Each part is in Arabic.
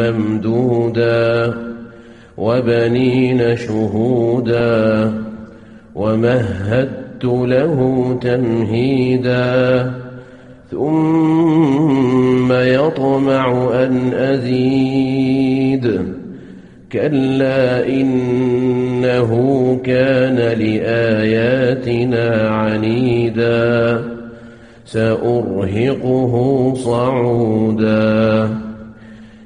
ممدودا وبنين شهودا ومهدت له تمهيدا ثم يطمع أن أزيد كلا إنه كان لآياتنا عنيداً سأرهقه صعودا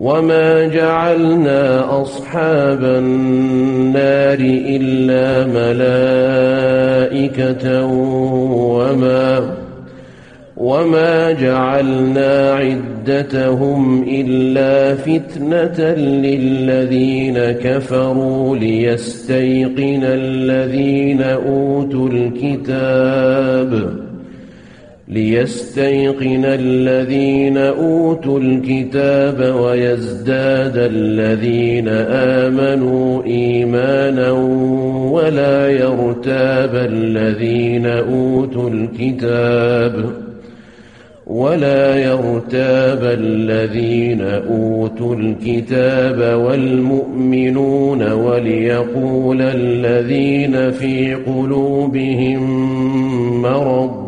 وما جعلنا أصحاب النار إلا ملائكة وما وما جعلنا عدتهم إلا فتنة للذين كفروا ليستيقن الذين أوتوا الكتاب ليستيقن الذين أوتوا الكتاب ويزداد الذين آمنوا إيمانا ولا يرتاب الذين أوتوا الكتاب ولا يرتاب الذين أوتوا الكتاب والمؤمنون وليقول الذين في قلوبهم مرض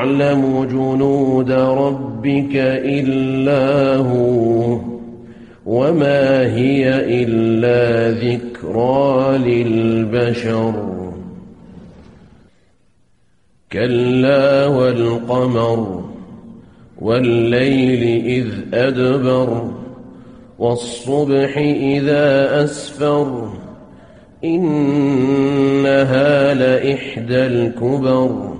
يعلم جنود ربك إلا هو وما هي إلا ذكرى للبشر. كلا والقمر والليل إذ أدبر والصبح إذا أسفر إنها لإحدى الكبر.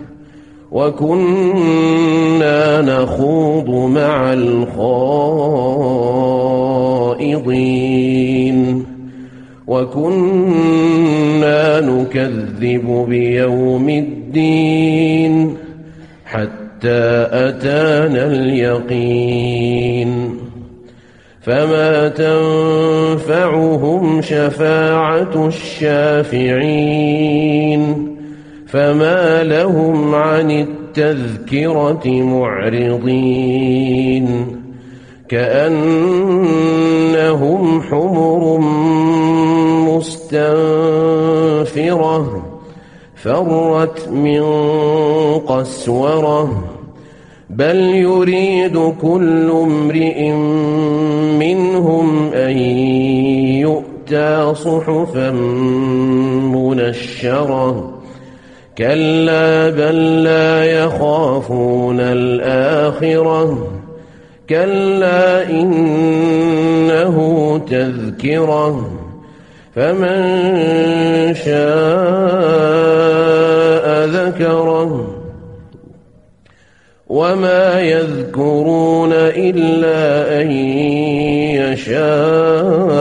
وكنا نخوض مع الخائضين وكنا نكذب بيوم الدين حتى أتانا اليقين فما تنفعهم شفاعة الشافعين فما لهم عن التذكرة معرضين. كأنهم حمر مستنفرة فرت من قسورة. بل يريد كل امرئ منهم أن يؤتى صحفا منشرة. كلا بل لا يخافون الآخرة. كلا إنه تذكرة. فمن شاء ذكره. وما يذكرون إلا أن يشاء.